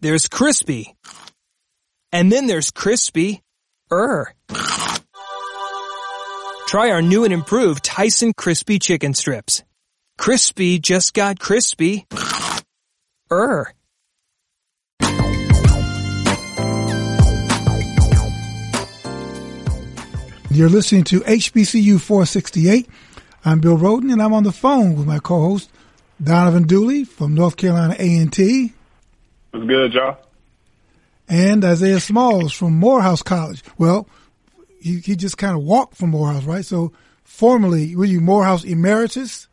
there's crispy. And then there's crispy er. Try our new and improved Tyson crispy chicken strips. Crispy just got crispy er. You're listening to HBCU 468. I'm Bill Rhoden, and I'm on the phone with my co-host Donovan Dooley from North Carolina A&T. What's good, y'all? And Isaiah Smalls from Morehouse College. Well, he, he just kind of walked from Morehouse, right? So, formerly, were you Morehouse emeritus?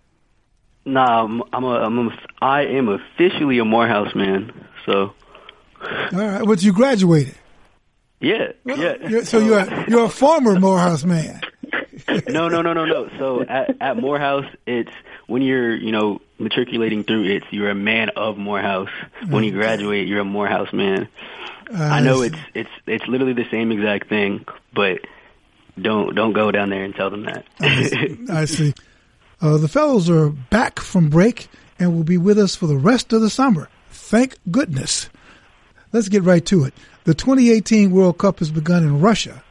Nah, I'm, I'm a, I'm a, I am officially a Morehouse man. So. All right, but you graduated. Yeah, yeah. You're, so you're a, you're a former Morehouse man. no, no, no, no, no. So at, at Morehouse, it's when you're, you know, matriculating through it, you're a man of Morehouse. When you graduate, you're a Morehouse man. Uh, I know it's it's it's literally the same exact thing, but don't don't go down there and tell them that. I see. I see. Uh, the fellows are back from break and will be with us for the rest of the summer. Thank goodness. Let's get right to it. The 2018 World Cup has begun in Russia,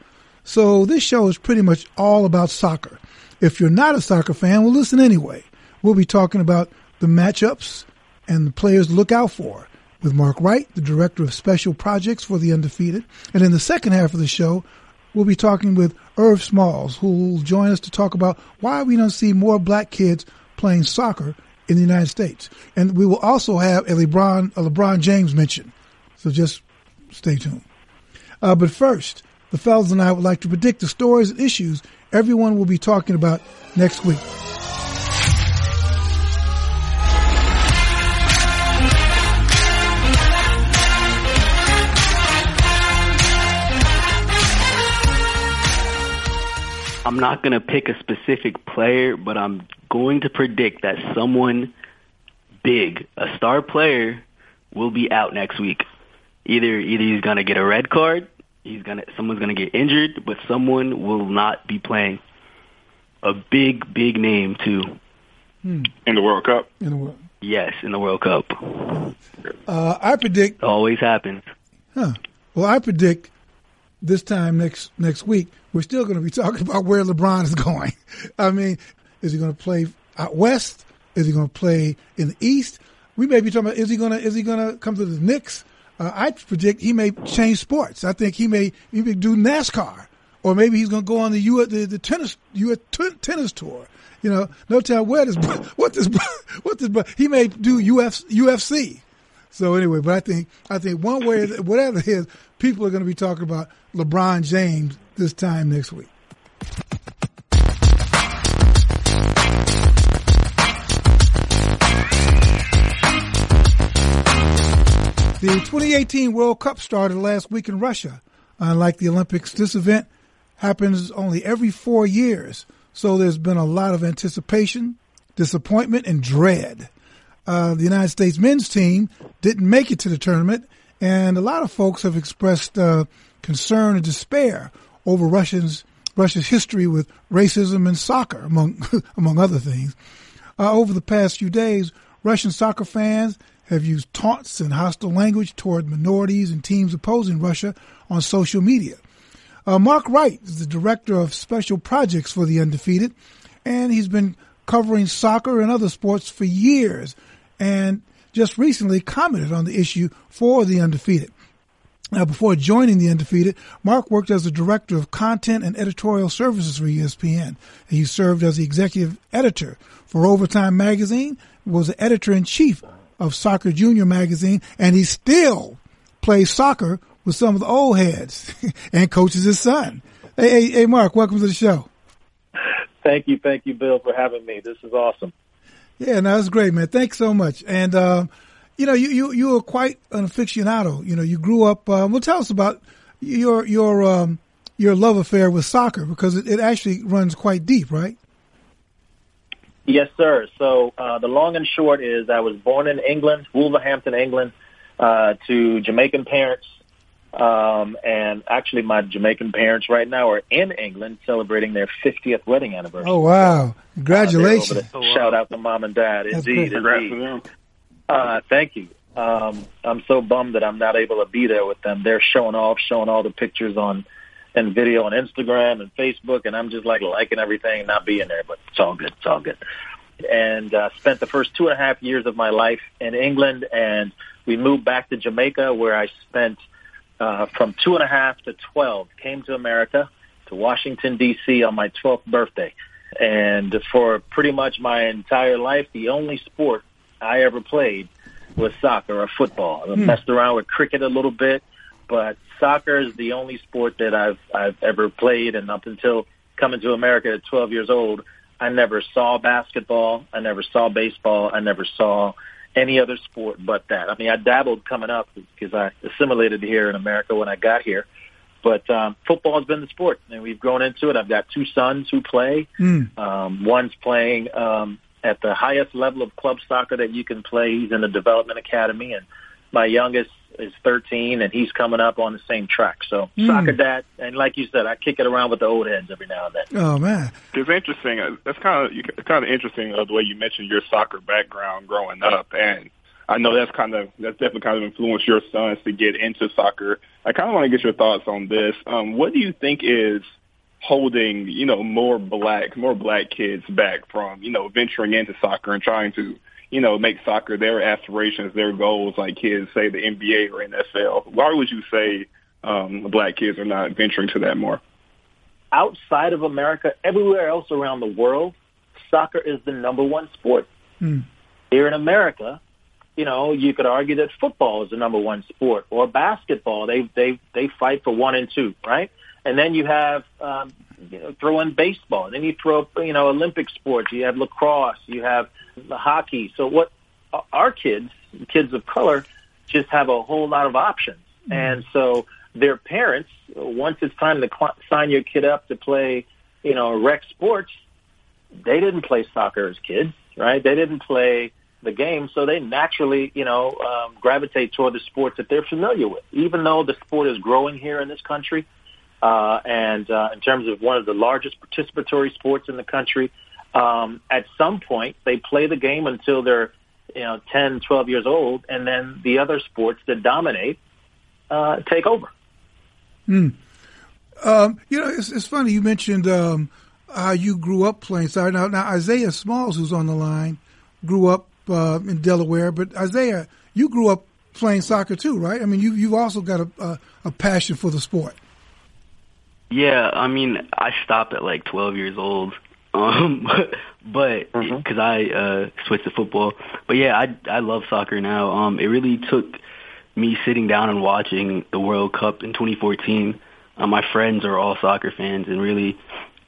so this show is pretty much all about soccer. If you're not a soccer fan, well, listen anyway. We'll be talking about the matchups and the players to look out for with Mark Wright, the Director of Special Projects for the Undefeated. And in the second half of the show, we'll be talking with Irv Smalls, who will join us to talk about why we don't see more black kids playing soccer in the United States. And we will also have a LeBron, a LeBron James mention. So just stay tuned. Uh, but first, the fellas and I would like to predict the stories and issues everyone will be talking about next week. I'm not going to pick a specific player, but I'm going to predict that someone big, a star player, will be out next week. Either either he's going to get a red card, he's going to someone's going to get injured, but someone will not be playing. A big big name too. Hmm. In the World Cup. In the World. Yes, in the World Cup. Uh, I predict. Always happens. Huh. Well, I predict this time next next week, we're still going to be talking about where LeBron is going. I mean, is he going to play out west? Is he going to play in the east? We may be talking about is he going to is he going to come to the Knicks? Uh, I predict he may change sports. I think he may he may do NASCAR, or maybe he's going to go on the U the, the tennis U t- tennis tour. You know, no telling where this what this what this he may do Uf, UFC. So anyway, but I think I think one way whatever it is, people are going to be talking about LeBron James this time next week. The 2018 World Cup started last week in Russia. Unlike the Olympics, this event happens only every four years. So there's been a lot of anticipation, disappointment, and dread. Uh, the United States men's team didn't make it to the tournament, and a lot of folks have expressed uh, concern and despair over Russians Russia's history with racism and soccer, among among other things. Uh, over the past few days, Russian soccer fans have used taunts and hostile language toward minorities and teams opposing Russia on social media. Uh, Mark Wright is the director of special projects for the Undefeated, and he's been covering soccer and other sports for years, and just recently commented on the issue for the Undefeated. Now, before joining the Undefeated, Mark worked as the director of content and editorial services for ESPN. He served as the executive editor for Overtime Magazine, was the editor in chief of Soccer Junior Magazine, and he still plays soccer with some of the old heads and coaches his son. Hey, hey, hey, Mark, welcome to the show. Thank you, thank you, Bill, for having me. This is awesome. Yeah, no, that's great, man. Thanks so much. And uh, you know, you, you, you were quite an aficionado. You know, you grew up, uh, well, tell us about your, your, um, your love affair with soccer because it, it actually runs quite deep, right? Yes, sir. So, uh, the long and short is I was born in England, Wolverhampton, England, uh, to Jamaican parents. Um, and actually my Jamaican parents right now are in England celebrating their 50th wedding anniversary. Oh, wow. Congratulations. Uh, Shout out to mom and dad. That's indeed, Congrats indeed. to them. Uh, thank you. Um, I'm so bummed that I'm not able to be there with them. They're showing off, showing all the pictures on and video on Instagram and Facebook, and I'm just like liking everything, not being there. But it's all good. It's all good. And uh, spent the first two and a half years of my life in England, and we moved back to Jamaica, where I spent uh, from two and a half to twelve. Came to America, to Washington D.C. on my 12th birthday, and for pretty much my entire life, the only sport I ever played was soccer or football. I Hmm. messed around with cricket a little bit, but soccer is the only sport that I've I've ever played. And up until coming to America at 12 years old, I never saw basketball. I never saw baseball. I never saw any other sport but that. I mean, I dabbled coming up because I assimilated here in America when I got here. But um, football has been the sport, and we've grown into it. I've got two sons who play. Mm. Um, one's playing um, at the highest level of club soccer that you can play. He's in the development academy, and my youngest is 13, and he's coming up on the same track. So Mm. soccer dad, and like you said, I kick it around with the old heads every now and then. Oh man. It's interesting. uh, That's kind of it's kind of interesting uh, the way you mentioned your soccer background growing up, and I know that's kind of that's definitely kind of influenced your sons to get into soccer. I kind of want to get your thoughts on this. Um, what do you think is holding you know more black more black kids back from you know venturing into soccer and trying to you know make soccer their aspirations, their goals, like kids say the NBA or NFL? Why would you say um, black kids are not venturing to that more? Outside of America, everywhere else around the world, soccer is the number one sport. Mm. Here in America, you know, you could argue that football is the number one sport or basketball. They they they fight for one and two, right? And then you have um, you know throw in baseball. Then you throw you know Olympic sports. You have lacrosse. You have the hockey. So what our kids, kids of color, just have a whole lot of options. And so their parents, once it's time to cl- sign your kid up to play, you know, rec sports, they didn't play soccer as kids, right? They didn't play the game, so they naturally, you know, um, gravitate toward the sports that they're familiar with. Even though the sport is growing here in this country, uh, and uh, in terms of one of the largest participatory sports in the country, um, at some point they play the game until they're, you know, 10, 12 years old, and then the other sports that dominate uh, take over. Mm. Um, you know, it's, it's funny you mentioned um, how you grew up playing soccer. Now, now Isaiah Smalls, who's on the line, grew up uh, in Delaware. But Isaiah, you grew up playing soccer too, right? I mean, you you've also got a, a, a passion for the sport. Yeah, I mean, I stopped at like 12 years old. Um, but because I uh, switched to football, but yeah, I I love soccer now. Um, it really took me sitting down and watching the World Cup in 2014. Uh, my friends are all soccer fans, and really,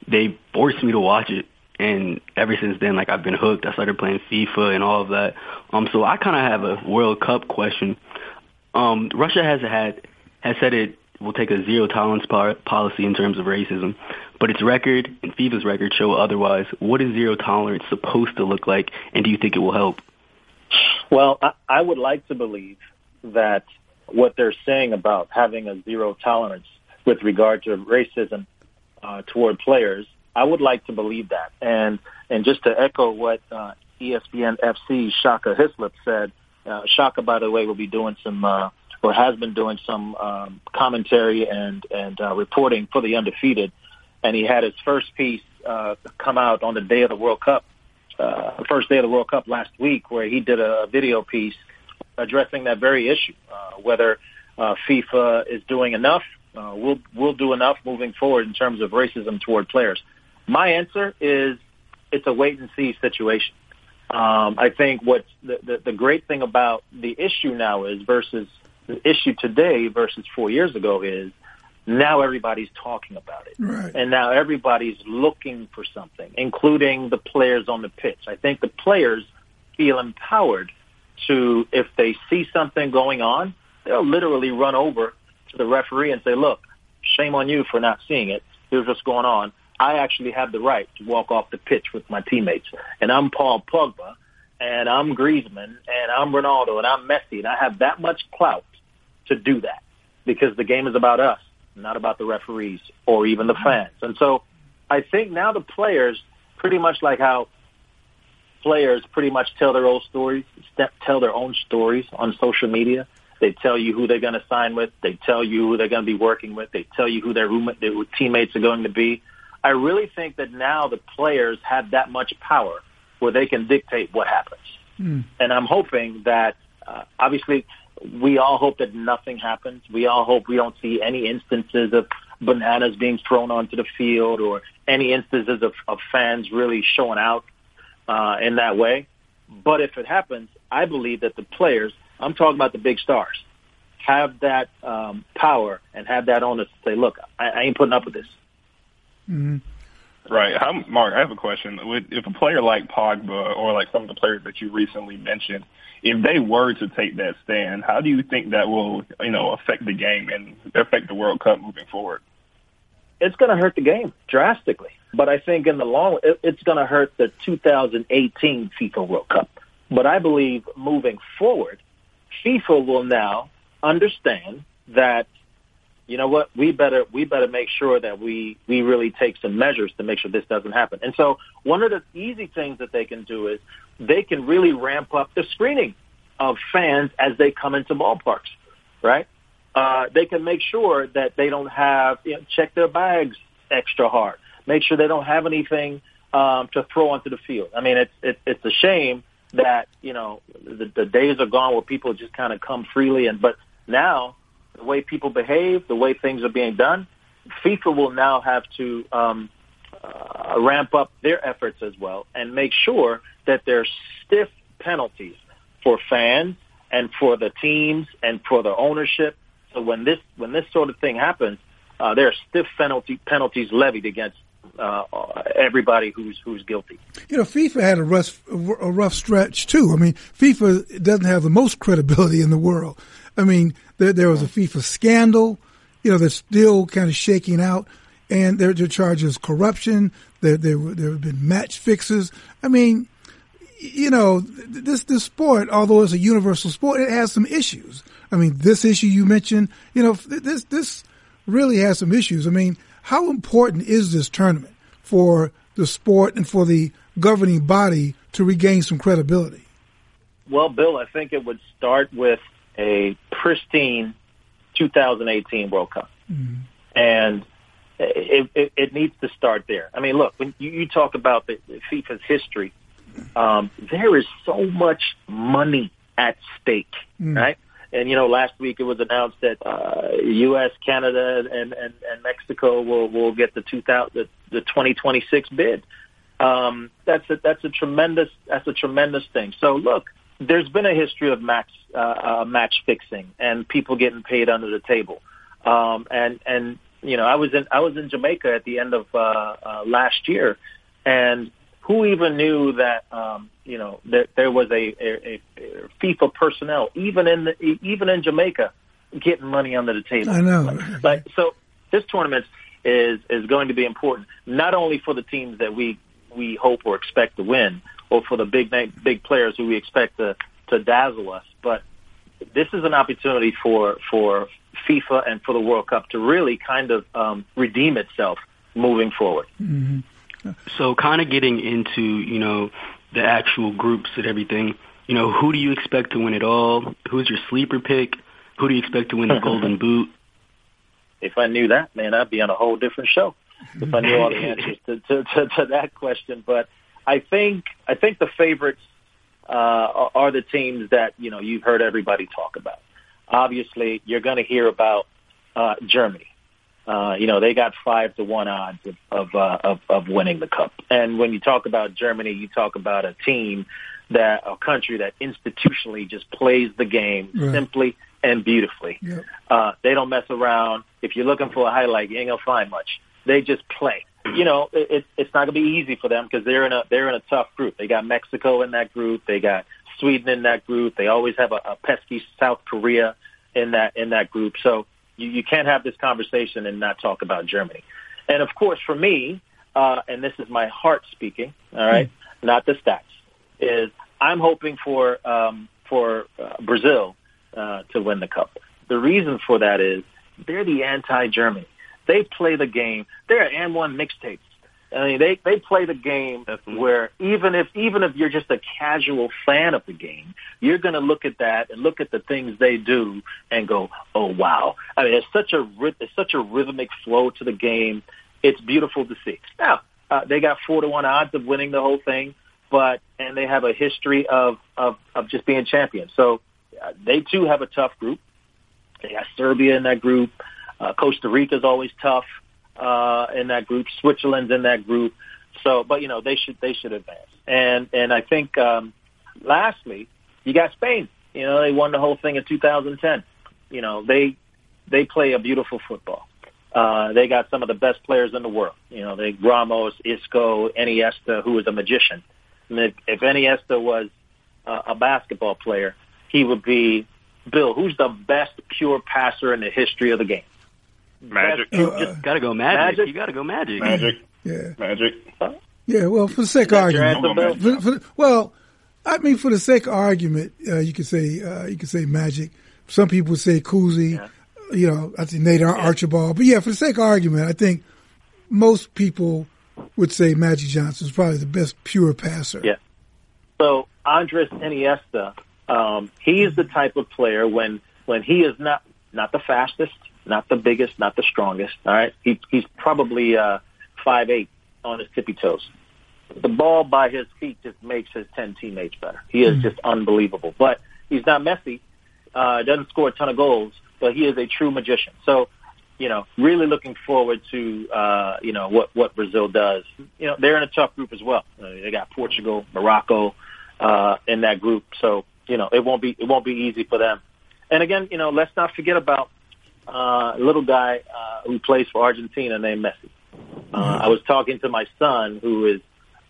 they forced me to watch it. And ever since then, like I've been hooked. I started playing FIFA and all of that. Um, so I kind of have a World Cup question. Um, Russia has had has said it will take a zero tolerance po- policy in terms of racism, but its record and FIFA's record show otherwise. What is zero tolerance supposed to look like, and do you think it will help? Well, I, I would like to believe that what they're saying about having a zero tolerance with regard to racism uh, toward players, I would like to believe that. And and just to echo what uh, ESPN FC Shaka Hislop said, uh, Shaka, by the way, will be doing some uh, or has been doing some um, commentary and and uh, reporting for the undefeated, and he had his first piece uh, come out on the day of the World Cup uh, the first day of the World Cup last week, where he did a video piece addressing that very issue, uh, whether uh, FIFA is doing enough, uh, will will do enough moving forward in terms of racism toward players. My answer is it's a wait and see situation. Um, I think what's the, the, the great thing about the issue now is versus the issue today versus four years ago is now everybody's talking about it. Right. And now everybody's looking for something, including the players on the pitch. I think the players feel empowered to, if they see something going on, they'll literally run over to the referee and say, look, shame on you for not seeing it. Here's what's going on. I actually have the right to walk off the pitch with my teammates. And I'm Paul Pogba, and I'm Griezmann, and I'm Ronaldo, and I'm Messi, and I have that much clout to do that because the game is about us, not about the referees or even the fans. And so I think now the players, pretty much like how players pretty much tell their own stories, tell their own stories on social media. They tell you who they're going to sign with. They tell you who they're going to be working with. They tell you who their roommate, their teammates are going to be. I really think that now the players have that much power where they can dictate what happens. Mm. And I'm hoping that, uh, obviously, we all hope that nothing happens. We all hope we don't see any instances of bananas being thrown onto the field or any instances of, of fans really showing out uh, in that way. But if it happens, I believe that the players, I'm talking about the big stars, have that um, power and have that onus to say, look, I, I ain't putting up with this. Mm-hmm. Right. How, Mark, I have a question. If a player like Pogba or like some of the players that you recently mentioned, if they were to take that stand, how do you think that will, you know, affect the game and affect the World Cup moving forward? It's going to hurt the game drastically. But I think in the long, it, it's going to hurt the 2018 FIFA World Cup. But I believe moving forward, FIFA will now understand that you know what we better we better make sure that we we really take some measures to make sure this doesn't happen. And so one of the easy things that they can do is they can really ramp up the screening of fans as they come into ballparks, right? Uh, they can make sure that they don't have you know, check their bags extra hard, make sure they don't have anything um, to throw onto the field. I mean, it's it, it's a shame that you know the, the days are gone where people just kind of come freely, and but now the way people behave, the way things are being done, FIFA will now have to um, uh, ramp up their efforts as well and make sure that there's stiff penalties for fans and for the teams and for the ownership. So when this when this sort of thing happens, uh, there are stiff penalty penalties levied against uh, everybody who's who's guilty. You know, FIFA had a rough a rough stretch too. I mean, FIFA doesn't have the most credibility in the world. I mean, there, there was a FIFA scandal, you know, that's still kind of shaking out, and there, there are charges corruption. There, there, there have been match fixes. I mean, you know, this this sport, although it's a universal sport, it has some issues. I mean, this issue you mentioned, you know, this this really has some issues. I mean, how important is this tournament for the sport and for the governing body to regain some credibility? Well, Bill, I think it would start with a pristine 2018 World Cup. Mm-hmm. And it, it, it, needs to start there. I mean, look, when you, you talk about the, the FIFA's history, um, there is so much money at stake, mm. right? And you know, last week it was announced that uh, U.S., Canada, and, and, and Mexico will will get the 2000 the, the 2026 bid. Um, that's a that's a tremendous that's a tremendous thing. So look, there's been a history of match uh, uh, match fixing and people getting paid under the table. Um, and and you know, I was in I was in Jamaica at the end of uh, uh, last year, and who even knew that um, you know that there was a, a, a FIFA personnel even in the, even in Jamaica getting money under the table. I know. Like so, this tournament is is going to be important not only for the teams that we we hope or expect to win, or for the big name, big players who we expect to to dazzle us. But this is an opportunity for for FIFA and for the World Cup to really kind of um, redeem itself moving forward. Mm-hmm. So, kind of getting into you know the actual groups and everything. You know, who do you expect to win it all? Who's your sleeper pick? Who do you expect to win the Golden Boot? If I knew that, man, I'd be on a whole different show. If I knew all the answers to, to, to, to that question, but I think I think the favorites uh, are the teams that you know you've heard everybody talk about. Obviously, you're going to hear about uh, Germany. Uh, you know they got five to one odds of of, uh, of of winning the cup. And when you talk about Germany, you talk about a team that a country that institutionally just plays the game right. simply and beautifully. Yep. Uh, they don't mess around. If you're looking for a highlight, you ain't gonna find much. They just play you know, it, it's not going to be easy for them because they're in a they're in a tough group. They got Mexico in that group. They got Sweden in that group. They always have a, a pesky South Korea in that in that group. So you, you can't have this conversation and not talk about Germany. And of course, for me, uh, and this is my heart speaking, all right, mm. not the stats, is I'm hoping for um, for uh, Brazil uh, to win the cup. The reason for that is they're the anti-Germany. They play the game. They're and one mixtapes. I mean, they they play the game Definitely. where even if even if you're just a casual fan of the game, you're going to look at that and look at the things they do and go, "Oh wow!" I mean, it's such a it's such a rhythmic flow to the game. It's beautiful to see. Now uh, they got four to one odds of winning the whole thing, but and they have a history of of of just being champions. So uh, they too have a tough group. They got Serbia in that group. Uh, Costa Rica's always tough uh, in that group. Switzerland's in that group. So, but you know, they should they should advance. And and I think um, lastly, you got Spain. You know, they won the whole thing in 2010. You know, they they play a beautiful football. Uh, they got some of the best players in the world. You know, they Ramos, Isco, Iniesta, who is a magician. And if, if Iniesta was uh, a basketball player, he would be Bill. Who's the best pure passer in the history of the game? Magic. Best pure- Uh, just- Gotta go magic. Magic? You gotta go magic. Magic. Yeah. Magic. Yeah, well, for the sake of argument, for, for, well, I mean, for the sake of argument, uh, you could say uh, you could say Magic. Some people would say Cousy. You know, I think Nate Ar- Archibald. But yeah, for the sake of argument, I think most people would say Magic Johnson is probably the best pure passer. Yeah. So Andres Iniesta, um, he is the type of player when when he is not not the fastest, not the biggest, not the strongest. All right, he, he's probably uh, five eight on his tippy toes. The ball by his feet just makes his ten teammates better. He is just unbelievable. But he's not Messi. Uh, doesn't score a ton of goals, but he is a true magician. So you know, really looking forward to uh, you know what what Brazil does. You know, they're in a tough group as well. Uh, they got Portugal, Morocco uh, in that group, so you know it won't be it won't be easy for them. And again, you know, let's not forget about uh, a little guy uh, who plays for Argentina named Messi. Uh, I was talking to my son, who is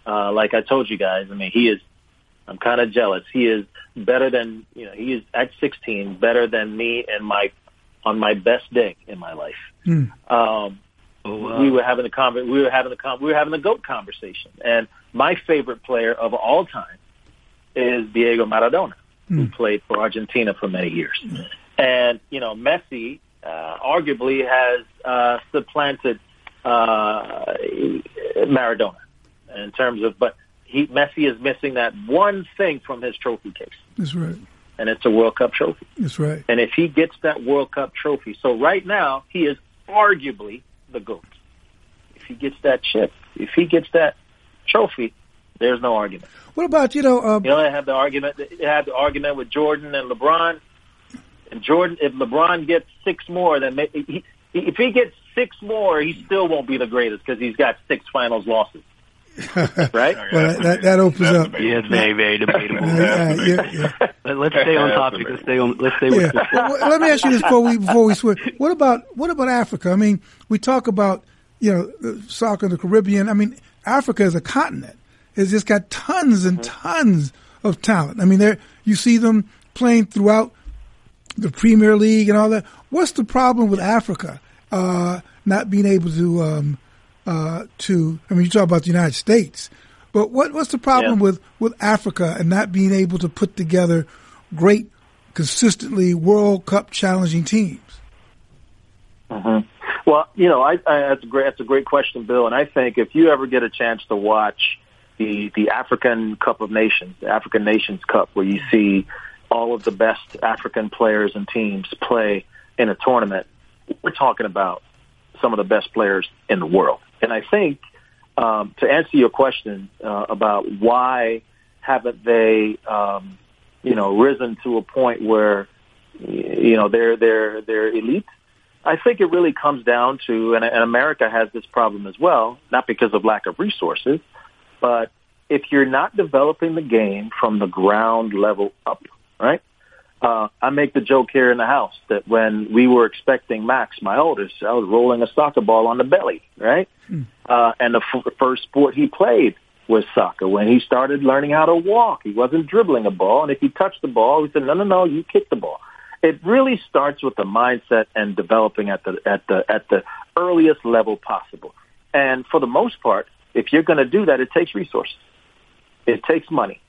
uh, like I told you guys. I mean, he is. I'm kind of jealous. He is better than you know. He is at 16 better than me and my on my best day in my life. Um, Oh, wow. we were having a conver- we were having a con- we were having a goat conversation, and my favorite player of all time is Diego Maradona, who played for Argentina for many years. And you know, Messi arguably has uh, supplanted uh, Maradona in terms of, but he Messi is missing that one thing from his trophy case, That's right. and it's a World Cup trophy. That's right. And if he gets that World Cup trophy, so right now he is arguably the GOAT. If he gets that chip, if he gets that trophy, there's no argument. What about you know? Uh, You know, they have the argument. They have the argument with Jordan and LeBron. And Jordan, if LeBron gets six more, then he, if he gets six more, he still won't be the greatest because he's got six finals losses. right? well, that, that, that opens up. Yeah, it's very, very debatable. Uh, yeah, yeah. Let, let's stay on topic. Let's stay on. Let's stay with. Well, well, let me ask you this before we before we switch. What about what about Africa? I mean, we talk about you know the soccer in the Caribbean. I mean, Africa is a continent. It's just got tons and tons of talent. I mean, there you see them playing throughout the Premier League and all that. What's the problem with Africa uh, not being able to um, uh, to? I mean, you talk about the United States, but what what's the problem Yeah. with with Africa and not being able to put together great, consistently World Cup challenging teams? Well, you know, I, I, that's a great that's a great question, Bill. And I think if you ever get a chance to watch the the African Cup of Nations, the African Nations Cup, where you see all of the best African players and teams play in a tournament, we're talking about some of the best players in the world. And I think um, to answer your question uh, about why haven't they, um, you know, risen to a point where you know they're they're they're elite. I think it really comes down to, and, and America has this problem as well, not because of lack of resources, but if you're not developing the game from the ground level up, right? Uh, I make the joke here in the house that when we were expecting Max, my oldest, I was rolling a soccer ball on the belly, right? Uh, and the f- first sport he played was soccer. When he started learning how to walk, he wasn't dribbling a ball. And if he touched the ball, he said, no, no, no, you kick the ball. It really starts with the mindset and developing at the, at the, at the earliest level possible. And for the most part, if you're going to do that, it takes resources. It takes money.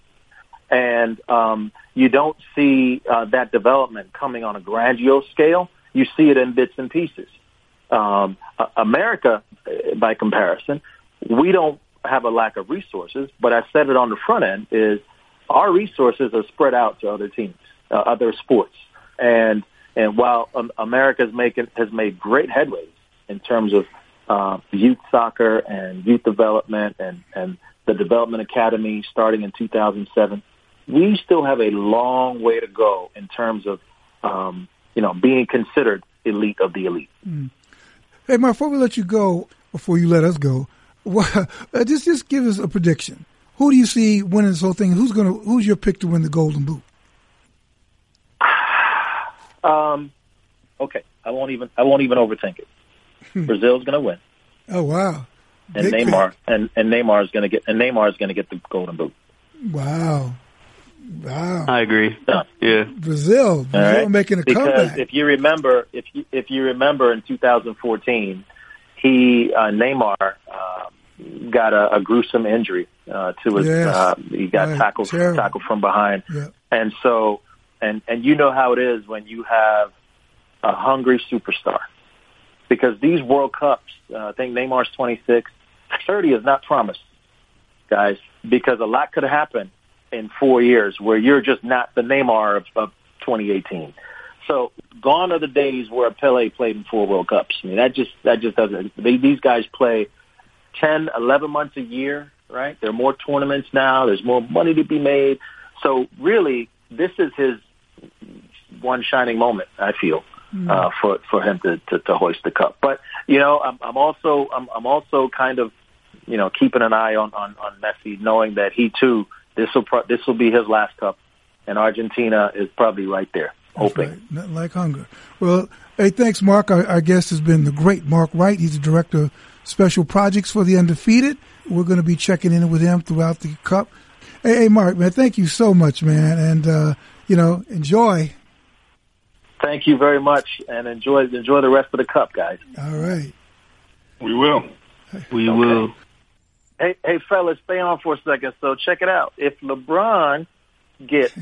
And um, you don't see uh, that development coming on a grandiose scale. You see it in bits and pieces. Um, America, by comparison, we don't have a lack of resources, but I said it on the front end is our resources are spread out to other teams, uh, other sports. And, and while um, America has made great headways in terms of uh, youth soccer and youth development and, and the development academy starting in 2007, we still have a long way to go in terms of, um, you know, being considered elite of the elite. Mm. Hey, Mark, before we let you go, before you let us go, uh, just just give us a prediction. Who do you see winning this whole thing? Who's gonna? Who's your pick to win the Golden Boot? Um, okay, I won't even. I won't even overthink it. Hmm. Brazil's going to win. Oh wow! And Big Neymar and, and Neymar is going to get and Neymar is going to get the Golden Boot. Wow. Wow. I agree. Yeah. Brazil, Brazil right? making a because comeback. if you remember, if you, if you remember in 2014, he uh, Neymar uh, got a, a gruesome injury uh, to his. Yes. Uh, he got right. tackled Terrible. tackled from behind, yeah. and so and and you know how it is when you have a hungry superstar, because these World Cups, uh, I think Neymar's 26, 30 is not promised, guys, because a lot could happen in four years where you're just not the Neymar of, of 2018. So gone are the days where a Pele played in four World Cups. I mean, that just that just doesn't. They, these guys play 10, 11 months a year, right? There are more tournaments now. There's more money to be made. So really, this is his one shining moment. I feel mm. uh, for for him to, to to hoist the cup. But you know, I'm, I'm also I'm, I'm also kind of you know keeping an eye on on on Messi, knowing that he too this will pro- this will be his last cup, and Argentina is probably right there. Hoping. Right. Nothing like hunger. Well, hey, thanks, Mark. Our, our guest has been the great Mark Wright. He's the director of special projects for the undefeated. We're going to be checking in with him throughout the cup. Hey, hey Mark, man, thank you so much, man, and uh, you know, enjoy. Thank you very much, and enjoy enjoy the rest of the cup, guys. All right. We will. We okay. will. Hey, hey, fellas, stay on for a second. So check it out. If LeBron gets,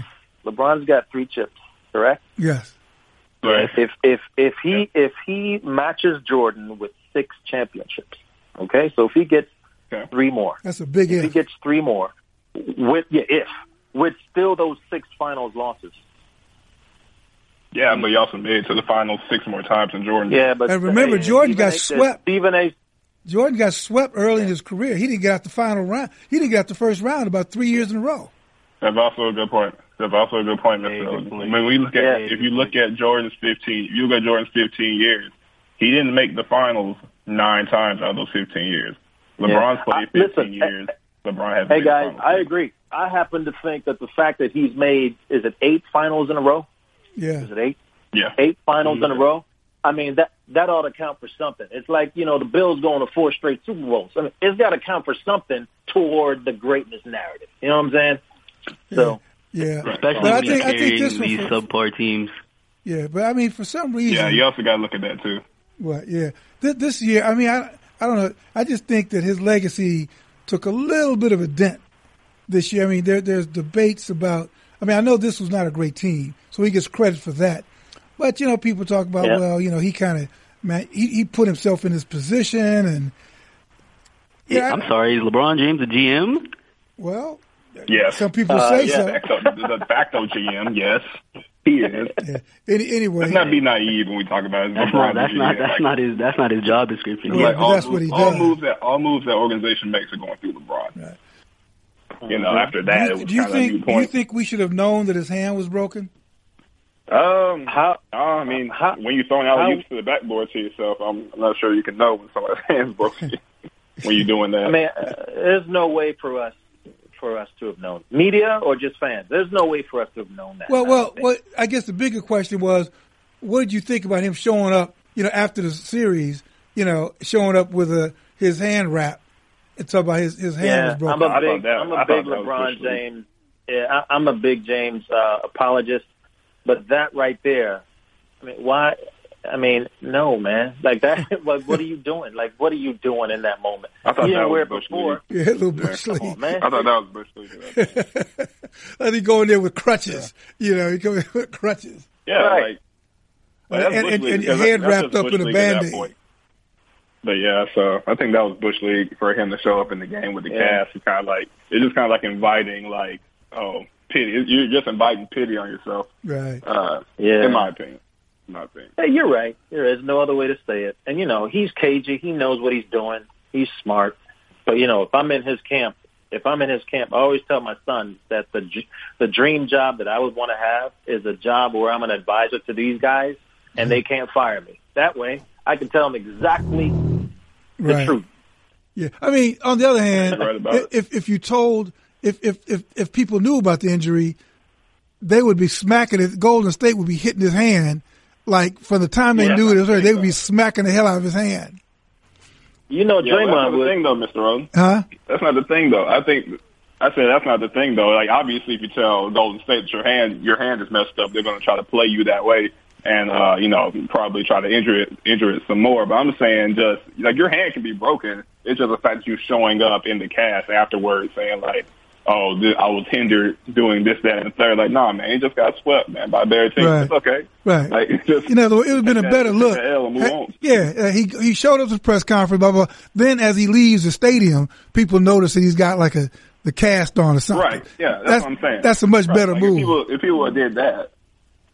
LeBron's got three chips, correct? Yes. Right. If if if he if he matches Jordan with six championships, okay. So if he gets okay. three more, that's a big if. If he gets three more, with yeah, if with still those six finals losses. Yeah, but he also made it to the finals six more times than Jordan. Yeah, but and remember, Jordan got a, swept. Stephen A. Jordan got swept early in his career. He didn't get out the final round. He didn't get out the first round about three years in a row. That's also a good point. That's also a good point, Mr. Yeah, I mean, we look at yeah, if you look at Jordan's 15, you look at Jordan's 15 years, he didn't make the finals nine times out of those 15 years. LeBron's yeah. played 15 listen, years. LeBron has. Hey guys, I agree. I happen to think that the fact that he's made is it eight finals in a row? Yeah. Is it eight? Yeah. Eight finals mm-hmm. in a row. I mean that that ought to count for something. It's like you know the Bills going to four straight Super Bowls. I mean it's got to count for something toward the greatness narrative. You know what I'm saying? So yeah, especially but I think, I think this these for, subpar teams. Yeah, but I mean for some reason. Yeah, you also got to look at that too. What? Yeah, this, this year. I mean, I I don't know. I just think that his legacy took a little bit of a dent this year. I mean, there there's debates about. I mean, I know this was not a great team, so he gets credit for that. But you know, people talk about yeah. well, you know, he kind of man, he, he put himself in his position, and yeah, I'm sorry, is LeBron James a GM? Well, yes. Some people uh, say yeah, so. The de facto GM, yes. He is. Yeah. Any, anyway, let's not be naive when we talk about it. That's not that's not that's like, not his that's not his job description. Yeah, like all, that's what he all does. moves that all moves that organization makes are going through LeBron. Right. You know, after that, do you, it was do you kind think of a new point. do you think we should have known that his hand was broken? Um, how? I mean, how, when you're throwing out to the backboard to yourself, I'm not sure you can know when somebody's hands broken when you're doing that. I mean, uh, there's no way for us for us to have known media or just fans. There's no way for us to have known that. Well, well, well. I guess the bigger question was, what did you think about him showing up? You know, after the series, you know, showing up with a his hand wrap and talk about his his hand yeah, was broken. I'm a big, I'm a big LeBron James. Yeah, I, I'm a big James uh, apologist. But that right there, I mean, why? I mean, no, man. Like that. like, what are you doing? Like, what are you doing in that moment? I thought you that didn't wear was Bush before. Yeah, a little Bush Come on, man. I thought that was Bush League. Let he go in there with crutches. Yeah. You know, he go in with crutches. Yeah, right. like, and, and, and, and head wrapped up in a band-aid. but yeah, so I think that was bush league for him to show up in the game with the Yeah. cast. It's kind of like it's just kind of like inviting like oh pity. You're just inviting pity on yourself. Right. Uh, Yeah. in my opinion. In my opinion. Yeah, you're right. There is no other way to say it. And you know, he's cagey. He knows what he's doing. He's smart. But you know, if I'm in his camp, if I'm in his camp, I always tell my son that the the dream job that I would want to have is a job where I'm an advisor to these guys, and they can't fire me. That way, I can tell them exactly the Right. truth. Yeah. I mean, on the other hand, right about if if you told if if if if people knew about the injury, they would be smacking it. Golden State would be hitting his hand. Like from the time they Yeah, knew it was hurt, they would be smacking the hell out of his hand. You know, Yeah, well, that's not Draymond the would. thing though, Mr. Rhoden. Huh? That's not the thing though. I think I said that's not the thing though. Like obviously, if you tell Golden State that your hand your hand is messed up, they're going to try to play you that way, and uh, you know probably try to injure it injure it some more. But I'm saying just like your hand can be broken. It's just the fact that you showing up in the cast afterwards saying like. Oh, th- I was hindered doing this, that, and the third. Like, nah, man, he just got swept, man, by better team. Right. It's okay. Right. Like, it's just, You know, it would have been a better look. take the L and move Hey, on. Yeah, uh, he he showed up to the press conference, blah blah. Then as he leaves the stadium, people notice that he's got like a the cast on or something. Right. Yeah, that's, what I'm saying. That's a much Right. better Like, move. If people, if people had did that,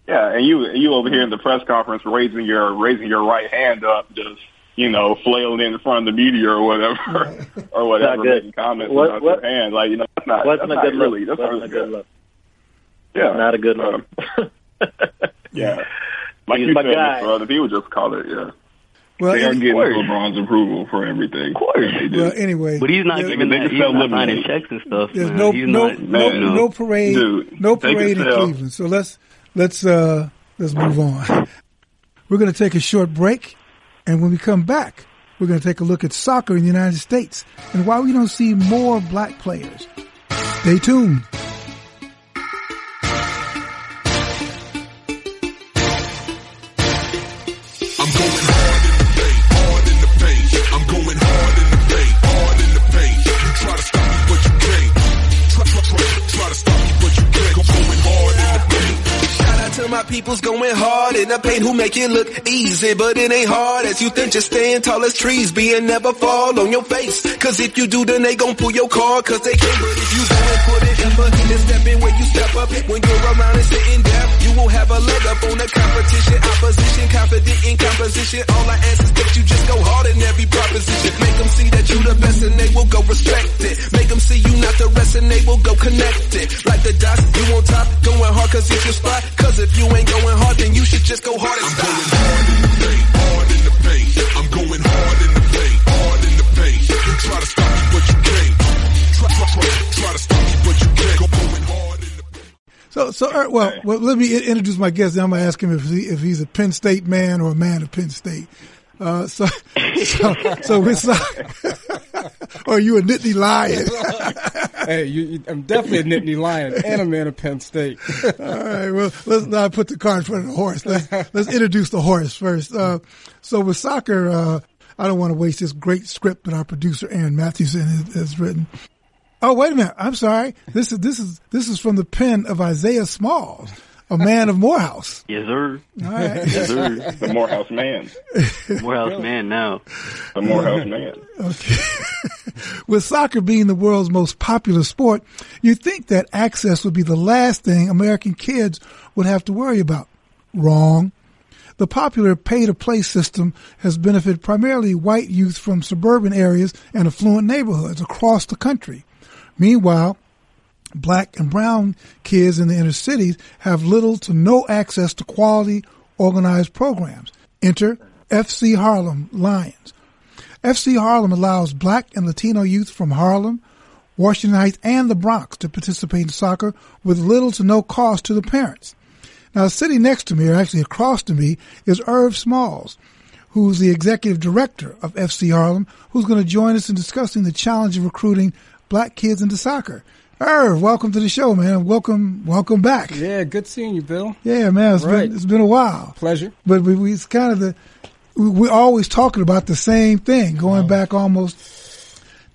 yeah, and you you over here in the press conference raising your raising your right hand up, just you know, flailing in front of the media or whatever, or whatever, good. making comments What- about what- your hand, like you know, that's not that's a not good look. that's Wasn't not a good look. Yeah, Not a good look. yeah, like He's you my said, guy. Mr. Rutherford, he would just call it. Yeah, well, they are getting course. LeBron's approval for everything. Of course. they do. well, anyway, But he's not there- giving they that. can He's sell not signing lemonade. checks and stuff. There's man. no he's no not, no, man, no parade Dude, no parade in. Cleveland. So let's let's uh let's move on. We're going to take a short break, and when we come back, we're going to take a look at soccer in the United States and why we don't see more black players. Stay tuned. In the paint who make it look easy, but it ain't hard as you think. Just stand tall as trees, be and never fall on your face. Cause if you do, then they gon' pull your card, cause they can't. But if you go and put it but and step in where you step up, when you're around and sitting down, you will have a leg up on the competition, opposition, confident in composition. All I ask is that you just go hard in every proposition. Make them see that you the best and they will go respect it. Make them see you not the rest and they will go connect it. Like the dots, you on top, going hard cause it's your spot. Cause if you ain't going hard, then you should just go hard and I'm going hard in the paint, hard in the paint. I'm going hard in the paint, hard in the paint. You try to stop me, but you can't. Try, try, try, try to stop me, but you can't. I'm going hard in the paint. So, so uh, well, well, let me introduce my guest. Then I'm gonna ask him if he, if he's a Penn State man or a man of Penn State. Uh, so, so, so with soccer, or you a Nittany Lion? Hey, you, you, I'm definitely a Nittany Lion and a man of Penn State. All right. Well, let's not put the car in front of the horse. Let's, let's introduce the horse first. Uh, so with soccer, uh, I don't want to waste this great script that our producer Aaron Matthewson has, has written. Oh, wait a minute. I'm sorry. This is this is this is from the pen of Isaiah Smalls, a man of Morehouse. Yes, sir. All right. Yes, sir. The Morehouse man, Morehouse man now. the Morehouse man. Okay. With soccer being the world's most popular sport, you'd think that access would be the last thing American kids would have to worry about. Wrong. The popular pay to play system has benefited primarily white youth from suburban areas and affluent neighborhoods across the country. Meanwhile, black and brown kids in the inner cities have little to no access to quality organized programs. Enter FC Harlem Lions. FC Harlem allows black and Latino youth from Harlem, Washington Heights, and the Bronx to participate in soccer with little to no cost to the parents. Now, sitting next to me, or actually across to me, is Irv Smalls, who's the executive director of FC Harlem, who's going to join us in discussing the challenge of recruiting black kids into soccer. Irv, welcome to the show, man. Welcome, welcome back. Yeah, good seeing you, Bill. Yeah, man, it's Right. been it's been a while, Pleasure. but we, we it's kind of the we, we're always talking about the same thing, going back almost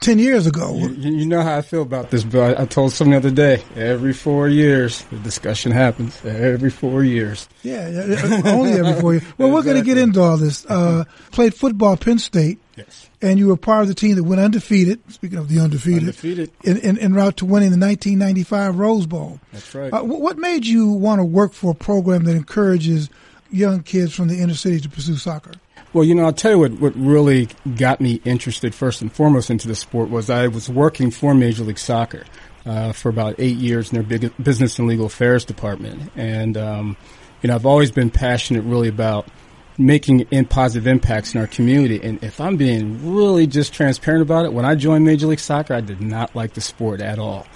ten years ago. You, you know how I feel about this, Bill. I, I told someone the other day, every four years, the discussion happens. Every four years. Yeah, only every four years. Well, we're going to get into all this. Uh, played football Penn State. Yes. And you were part of the team that went undefeated. Speaking of the undefeated, Undefeated. in, in, en route to winning the 1995 Rose Bowl. That's right. Uh, what made you want to work for a program that encourages young kids from the inner city to pursue soccer? Well, you know, I'll tell you what, what really got me interested first and foremost into the sport was I was working for Major League Soccer uh, for about eight years in their big business and legal affairs department. And, um, you know, I've always been passionate really about making in positive impacts in our community. And if I'm being really just transparent about it, when I joined Major League Soccer, I did not like the sport at all.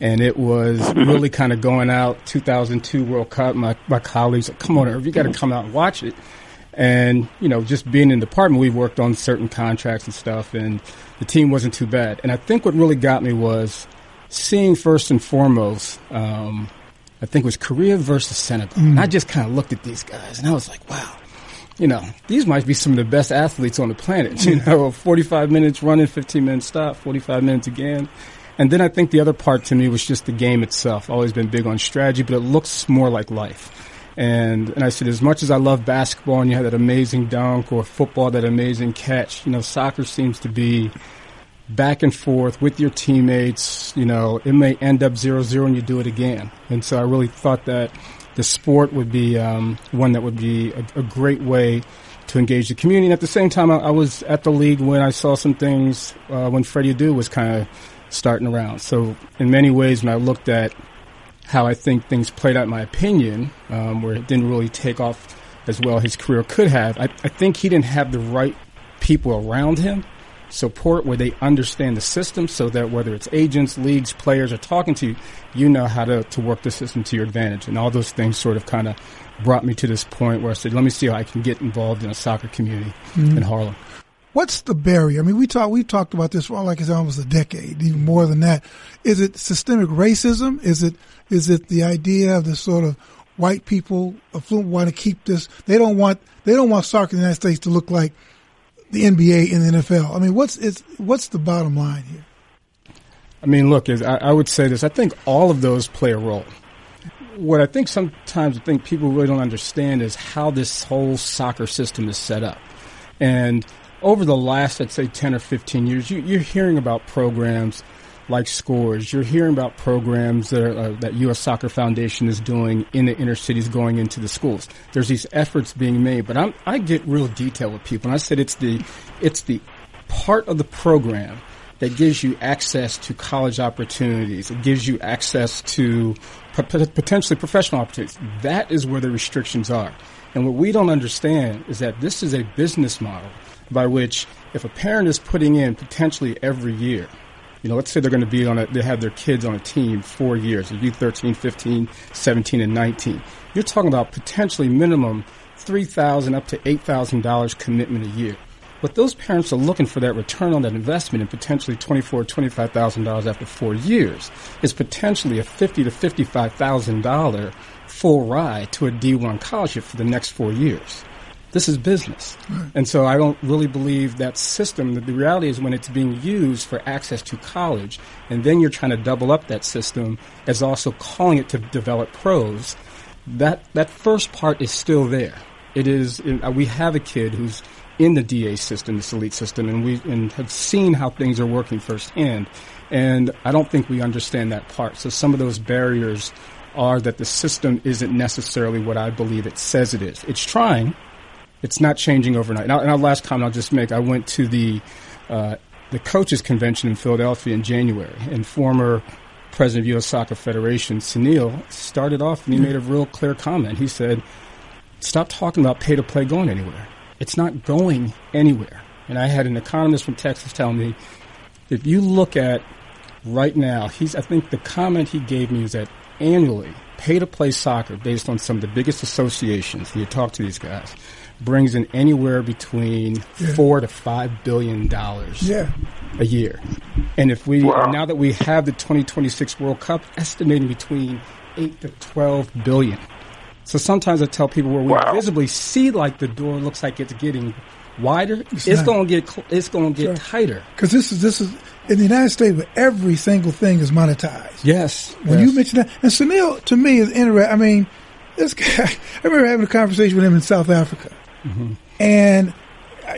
And it was really kind of going out 2002 World Cup. My, my colleagues, said, come on, Irv, you got to come out and watch it. And, you know, just being in the department, we worked on certain contracts and stuff, and the team wasn't too bad. And I think what really got me was seeing first and foremost, um, I think it was Korea versus Senegal. And I just kind of looked at these guys, and I was like, wow, you know, these might be some of the best athletes on the planet. You know, 45 minutes running, 15 minutes stop, 45 minutes again. And then I think the other part to me was just the game itself. Always been big on strategy, but it looks more like life. And and I said, as much as I love basketball and you have that amazing dunk or football, that amazing catch, you know, soccer seems to be back and forth with your teammates. You know, it may end up zero zero and you do it again. And so I really thought that the sport would be um, one that would be a, a great way to engage the community. And at the same time, I, I was at the league when I saw some things uh, when Freddie Adu was kind of starting around. So in many ways, when I looked at how I think things played out, in my opinion, um, where it didn't really take off as well his career could have. I, I think he didn't have the right people around him, support where they understand the system, so that whether it's agents, leagues, players are talking to you, you know how to, to work the system to your advantage. And all those things sort of kind of brought me to this point where I said, let me see how I can get involved in a soccer community mm-hmm. in Harlem. What's the barrier? I mean, we talked we talked about this for like it's almost a decade, even more than that. Is it systemic racism? Is it is it the idea of the sort of white people affluent want to keep this? They don't want they don't want soccer in the United States to look like the NBA and the NFL. I mean, what's it's what's the bottom line here? I mean, look, is I, I would say this. I think all of those play a role. What I think sometimes I think people really don't understand is how this whole soccer system is set up. And over the last, I'd say, 10 or 15 years, you, you're hearing about programs like Scores. You're hearing about programs that, are, uh, that U.S. Soccer Foundation is doing in the inner cities going into the schools. There's these efforts being made, but I'm, I get real detail with people. And I said it's the, it's the part of the program that gives you access to college opportunities. It gives you access to potentially professional opportunities. That is where the restrictions are. And what we don't understand is that this is a business model by which if a parent is putting in potentially every year, you know, let's say they're going to be on a, they have their kids on a team four years, you 13, 15, 17, and 19. You're talking about potentially minimum 3,000 up to $8,000 commitment a year. But those parents are looking for that return on that investment and potentially twenty-four, twenty-five thousand dollars after four years is potentially a fifty to fifty-five thousand dollar full ride to a D one scholarship for the next four years. This is business, and so I don't really believe that system. The reality is when it's being used for access to college, and then you're trying to double up that system as also calling it to develop pros. That that first part is still there. It is. Uh, we have a kid who's in the DA system, this elite system, and we and have seen how things are working firsthand. And I don't think we understand that part. So some of those barriers are that the system isn't necessarily what I believe it says it is. It's trying. It's not changing overnight. And, and our last comment I'll just make: I went to the uh, the coaches convention in Philadelphia in January, and former president of U.S. Soccer Federation, Sunil, started off and he made a real clear comment. He said, "Stop talking about pay to play going anywhere." It's not going anywhere. And I had an economist from Texas tell me, if you look at right now, he's, I think the comment he gave me is that annually, pay to play soccer based on some of the biggest associations, had talked to these guys, brings in anywhere between Yeah. four to five billion dollars Yeah. a year. And if we, Wow. now that we have the 2026 World Cup, estimating between eight to 12 billion. So sometimes I tell people where we Wow. visibly see like the door looks like it's getting wider, it's, not. going to get cl- it's going to get Sure. tighter. Because this is this is in the United States where every single thing is monetized. Yes. When yes. you mention that, and Sunil to me is interesting. I mean, this guy. I remember having a conversation with him in South Africa, Mm-hmm. and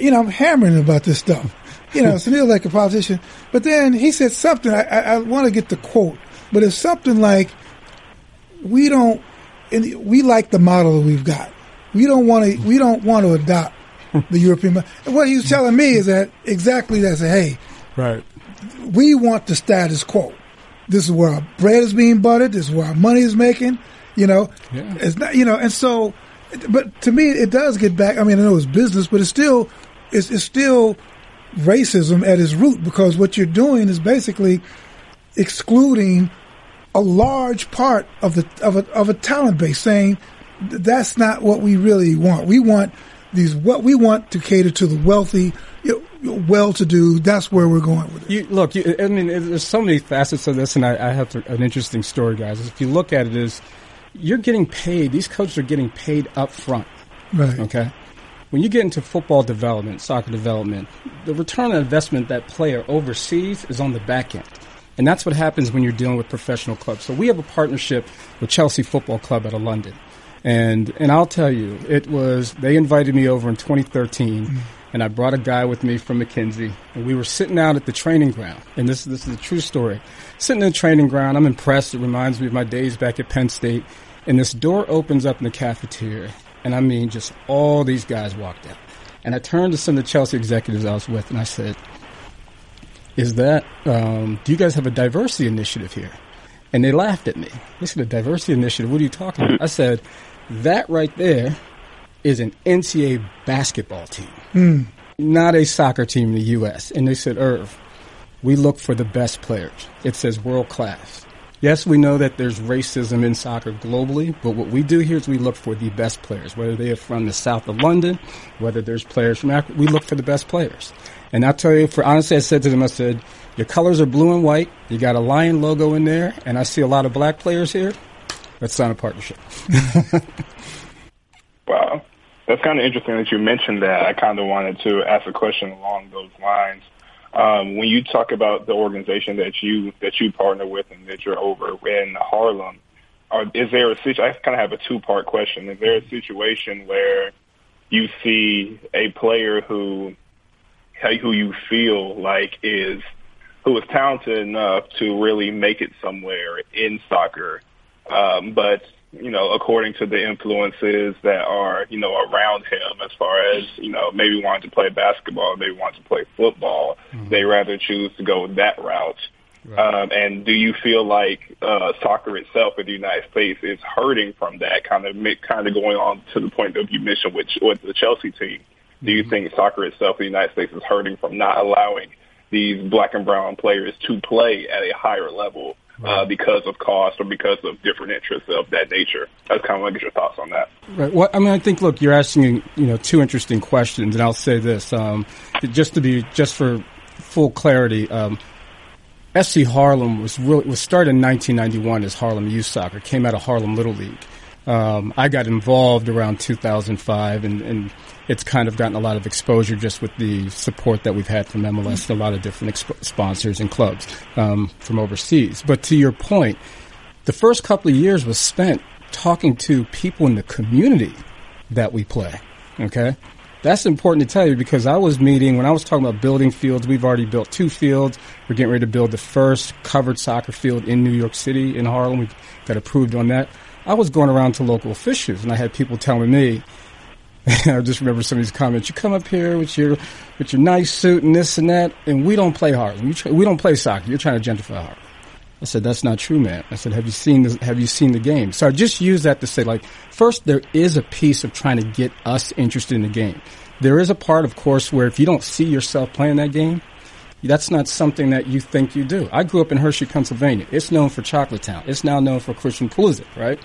you know, I'm hammering about this stuff. You know, Sunil like a politician. But then he said something, I, I, I want to get the quote, but it's something like, we don't, and we like the model that we've got. We don't want to, we don't want to adopt the European model. And what he was telling me is that exactly that, hey, Right. we want the status quo. This is where our bread is being buttered. This is where our money is making. You know, Yeah. it's not. You know, and so, but to me, it does get back. I mean, I know it's business, but it's still, it's, it's still racism at its root because what you're doing is basically excluding a large part of the of a of a talent base, saying that's not what we really want. We want these what we want to cater to the wealthy, well-to-do. That's where we're going with it. You, look, you, I mean, there's so many facets of this, and I, I have to, an interesting story, guys. If you look at it, is you're getting paid. These coaches are getting paid up front. Right. Okay. When you get into football development, soccer development, the return on investment that player overseas is on the back end. And that's what happens when you're dealing with professional clubs. So we have a partnership with Chelsea Football Club out of London. And and I'll tell you, it was they invited me over in 2013 and I brought a guy with me from McKinsey and we were sitting out at the training ground. And this this is a true story. Sitting in the training ground, I'm impressed. It reminds me of my days back at Penn State. And this door opens up in the cafeteria and I mean, just all these guys walked out. And I turned to some of the Chelsea executives I was with, and I said, "Is that? Um, do you guys have a diversity initiative here?" And they laughed at me. They said, "A diversity initiative? What are you talking about?" I said, "That right there is an NCAA basketball team, Hmm. not a soccer team in the U.S." And they said, "Irv, we look for the best players. It says world class. Yes, we know that there's racism in soccer globally, but what we do here is we look for the best players, whether they are from the south of London, whether there's players from Africa, we look for the best players. And I'll tell you, for honestly, I said to them, I said, your colors are blue and white, you got a lion logo in there, and I see a lot of black players here. Let's sign a partnership. Wow. That's kind of interesting that you mentioned that. I kind of wanted to ask a question along those lines. Um, when you talk about the organization that you that you partner with and that you're over in Harlem, are, is there a situation? I kind of have a two part question. Is there a situation where you see a player who who you feel like is who is talented enough to really make it somewhere in soccer, um, but you know, according to the influences that are you know around him, as far as you know, maybe wanting to play basketball, maybe wanting to play football, they rather choose to go that route. Um, and do you feel like uh, soccer itself in the United States is hurting from that kind of kind of going on to the point of you mentioned with, with the Chelsea team? Do you think soccer itself in the United States is hurting from not allowing these black and brown players to play at a higher level uh, because of cost or because of different interests of that nature? That's kind of want to get your thoughts on that. Right. Well, I mean, I think look, you're asking you know two interesting questions, and I'll say this um, just to be just for full clarity. Um, SC Harlem was really was started in 1991 as Harlem Youth Soccer. Came out of Harlem Little League. Um, I got involved around 2005, and, and it's kind of gotten a lot of exposure just with the support that we've had from MLS and a lot of different exp- sponsors and clubs um, from overseas. But to your point, the first couple of years was spent talking to people in the community that we play. Okay. That's important to tell you because I was meeting when I was talking about building fields. We've already built two fields. We're getting ready to build the first covered soccer field in New York City in Harlem. We got approved on that. I was going around to local officials and I had people telling me, I just remember some of these comments. You come up here with your with your nice suit and this and that, and we don't play. You try, we don't play soccer. You're trying to gentrify Harlem. I said that's not true, man. I said, have you seen the, have you seen the game? So I just use that to say, like, first there is a piece of trying to get us interested in the game. There is a part, of course, where if you don't see yourself playing that game, that's not something that you think you do. I grew up in Hershey, Pennsylvania. It's known for Chocolate Town. It's now known for Christian Pulisic, right?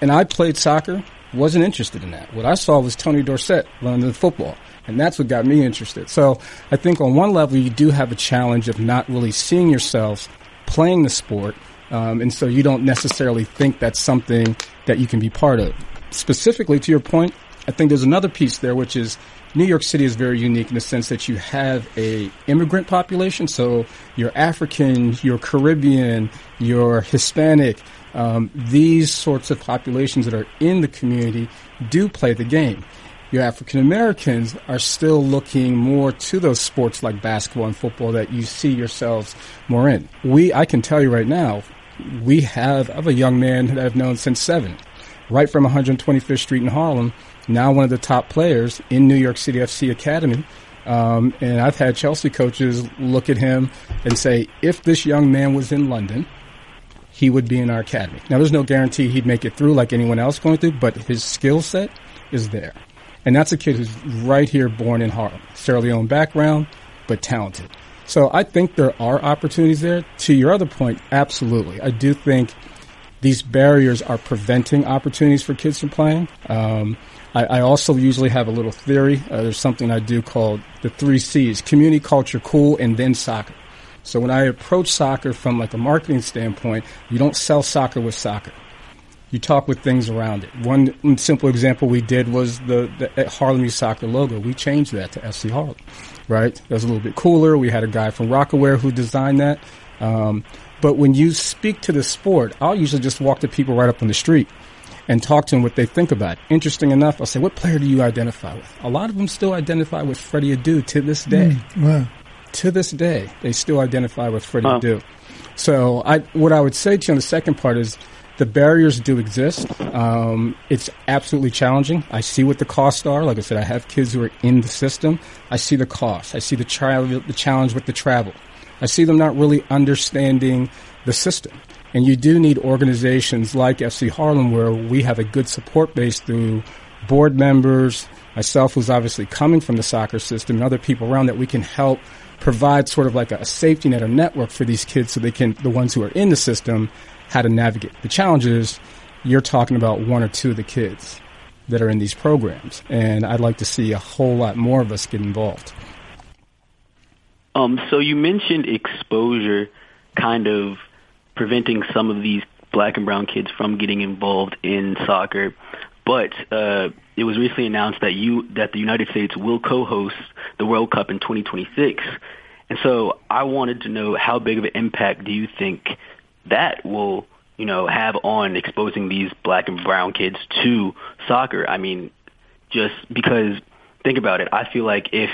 and I played soccer, wasn't interested in that. What I saw was Tony Dorsett running the football, and that's what got me interested. So I think on one level, you do have a challenge of not really seeing yourself playing the sport, um, and so you don't necessarily think that's something that you can be part of. Specifically to your point, I think there's another piece there, which is New York City is very unique in the sense that you have a immigrant population. So you're African, you're Caribbean, you're Hispanic. Um, these sorts of populations that are in the community do play the game. your African Americans are still looking more to those sports like basketball and football that you see yourselves more in. We, I can tell you right now, we have, I have a young man that I've known since seven, right from 125th Street in Harlem, now one of the top players in New York City FC Academy. Um, and I've had Chelsea coaches look at him and say, if this young man was in London, he would be in our academy. Now, there's no guarantee he'd make it through like anyone else going through, but his skill set is there. And that's a kid who's right here, born in Harlem. Sierra Leone background, but talented. So I think there are opportunities there. To your other point, absolutely. I do think these barriers are preventing opportunities for kids from playing. Um, I, I, also usually have a little theory. Uh, there's something I do called the three C's: community, culture, cool, and then soccer. So when I approach soccer from like a marketing standpoint, you don't sell soccer with soccer. You talk with things around it. One, simple example we did was the, the Harlem Youth Soccer logo. We changed that to FC Harlem, right? That was a little bit cooler. We had a guy from Rocawear who designed that. Um, but when you speak to the sport, I'll usually just walk to people right up on the street and talk to them what they think about it. Interesting enough, I'll say, what player do you identify with? A lot of them still identify with Freddie Adu to this day. Mm, wow to this day, they still identify with Freddie huh. Adu. So I, what I would say to you on the second part is the barriers do exist. Um, it's absolutely challenging. I see what the costs are. Like I said, I have kids who are in the system. I see the costs. I see the, child, the challenge with the travel. I see them not really understanding the system. And you do need organizations like FC Harlem where we have a good support base through board members, myself who's obviously coming from the soccer system and other people around that we can help provide sort of like a safety net or network for these kids so they can, the ones who are in the system, how to navigate. The challenges. you're talking about one or two of the kids that are in these programs. And I'd like to see a whole lot more of us get involved. Um, so you mentioned exposure kind of preventing some of these black and brown kids from getting involved in soccer. But uh, it was recently announced that you that the United States will co-host the World Cup in 2026. And so I wanted to know how big of an impact do you think that will, you know, have on exposing these black and brown kids to soccer? I mean, just because think about it, I feel like if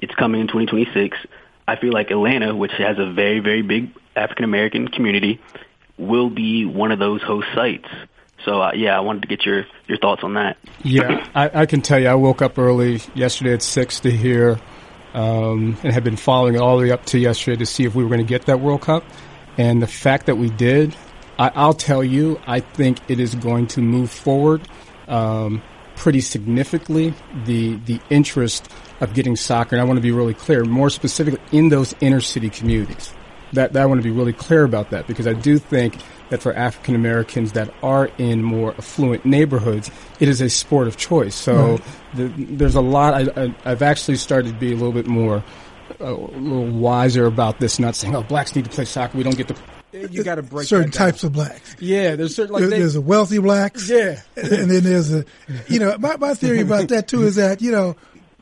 it's coming in 2026, I feel like Atlanta, which has a very very big African American community, will be one of those host sites. So uh, yeah, I wanted to get your your thoughts on that. Yeah, I, I, can tell you, I woke up early yesterday at six to hear, um, and have been following it all the way up to yesterday to see if we were going to get that World Cup. And the fact that we did, I, will tell you, I think it is going to move forward um, pretty significantly. The the interest of getting soccer, and I want to be really clear, more specifically in those inner city communities. That, that I want to be really clear about that because I do think that for African Americans that are in more affluent neighborhoods, it is a sport of choice. So right. the, there's a lot. I, have actually started to be a little bit more, uh, a little wiser about this. Not saying, "Oh, blacks need to play soccer. We don't get to." You got to break certain types of blacks. Yeah, there's certain like there's a wealthy blacks. Yeah, and then there's a, you know, my my theory about that too is that you know,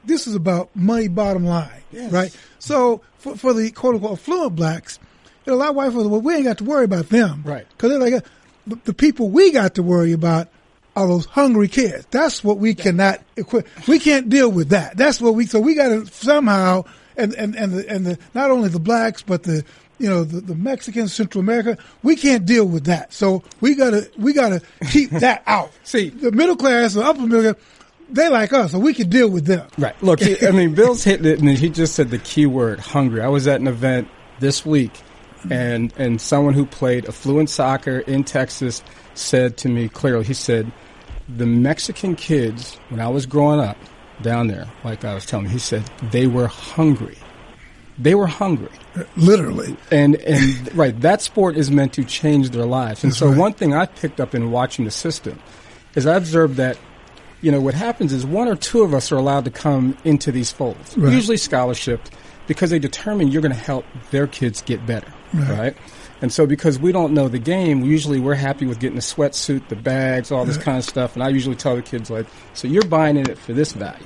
this is about money bottom line, yes. right? So for for the quote unquote affluent blacks you know, a lot of white folks, well, we ain't got to worry about them. Right. Because they're like, uh, the, the, people we got to worry about are those hungry kids. That's what we cannot equip. We can't deal with that. That's what we, so we got to somehow, and, and, and the, and the, not only the blacks, but the, you know, the, the Mexicans, Central America, we can't deal with that. So we gotta, we gotta keep that out. See, the middle class, the upper middle class, they like us, so we can deal with them. Right. Look, I mean, Bill's hitting it, and he just said the key word, hungry. I was at an event this week and and someone who played affluent soccer in Texas said to me clearly, he said, the Mexican kids when I was growing up down there, like I was telling you, he said they were hungry. They were hungry, literally. And and right, that sport is meant to change their lives. And That's so right. one thing I picked up in watching the system is I observed that you know what happens is one or two of us are allowed to come into these folds, right. usually scholarship, because they determine you're going to help their kids get better right. right? And so because we don't know the game, usually we're happy with getting the sweatsuit, the bags, all this kind of stuff. And I usually tell the kids like, so you're buying in it for this value.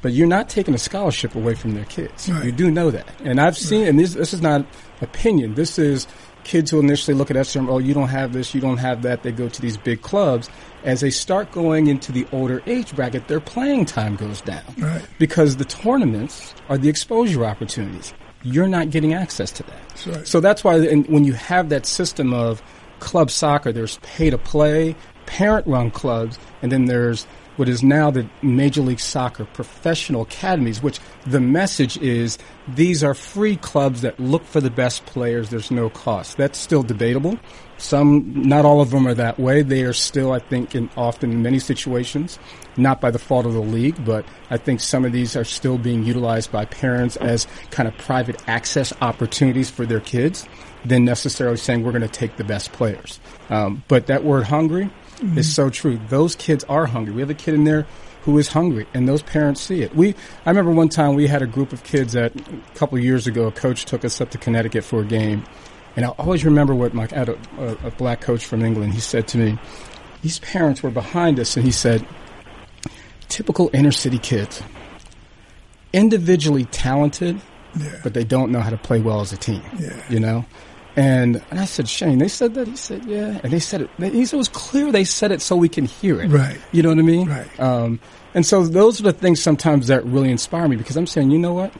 But you're not taking a scholarship away from their kids. You do know that. And I've seen, and this, this is not opinion. This is kids who initially look at SM, oh, you don't have this, you don't have that, they go to these big clubs. As they start going into the older age bracket, their playing time goes down. Right. Because the tournaments are the exposure opportunities. You're not getting access to that. That's right. So that's why and when you have that system of club soccer, there's pay to play, parent run clubs, and then there's what is now the Major League Soccer professional academies, which the message is these are free clubs that look for the best players. There's no cost. That's still debatable. Some, not all of them are that way. They are still, I think, in often in many situations, not by the fault of the league, but I think some of these are still being utilized by parents as kind of private access opportunities for their kids than necessarily saying we're going to take the best players. Um, but that word hungry is so true. Those kids are hungry. We have a kid in there who is hungry, and those parents see it. We, I remember one time we had a group of kids that a couple of years ago, a coach took us up to Connecticut for a game, and I always remember what my I had a, a, a black coach from England. He said to me, "These parents were behind us," and he said, "Typical inner city kids, individually talented, Yeah. but they don't know how to play well as a team. Yeah. You know? And, and I said, Shane, they said that? He said, yeah. And they said it, they, he said it was clear they said it so we can hear it. Right. You know what I mean? Right. Um, and so those are the things sometimes that really inspire me because I'm saying, you know what?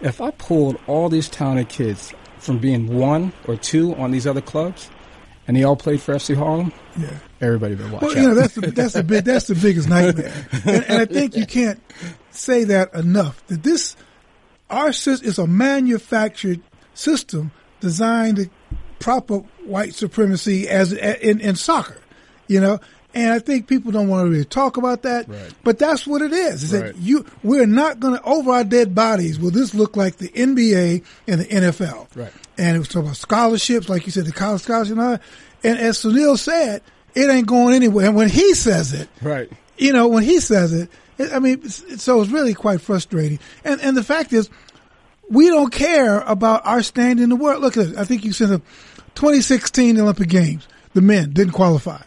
If I pulled all these talented kids from being one or two on these other clubs and they all played for FC Harlem, Yeah. everybody would watch Well, out. you know that's the that's the big that's the biggest nightmare, and, and I think you can't say that enough. That this our system is a manufactured system designed to prop up white supremacy as in, in soccer, you know. And I think people don't want to really talk about that, Right. but that's what it is. Is that you we're not going to over our dead bodies. Will this look like the NBA and the NFL? Right. And it was talking about scholarships, like you said, the college scholarship. And, all that. and as Sunil said, it ain't going anywhere. And when he says it, right. you know, when he says it, it I mean, it's- so it's really quite frustrating. And and the fact is, we don't care about our stand in the world. Look at it. I think you said the 2016 Olympic Games, the men didn't qualify.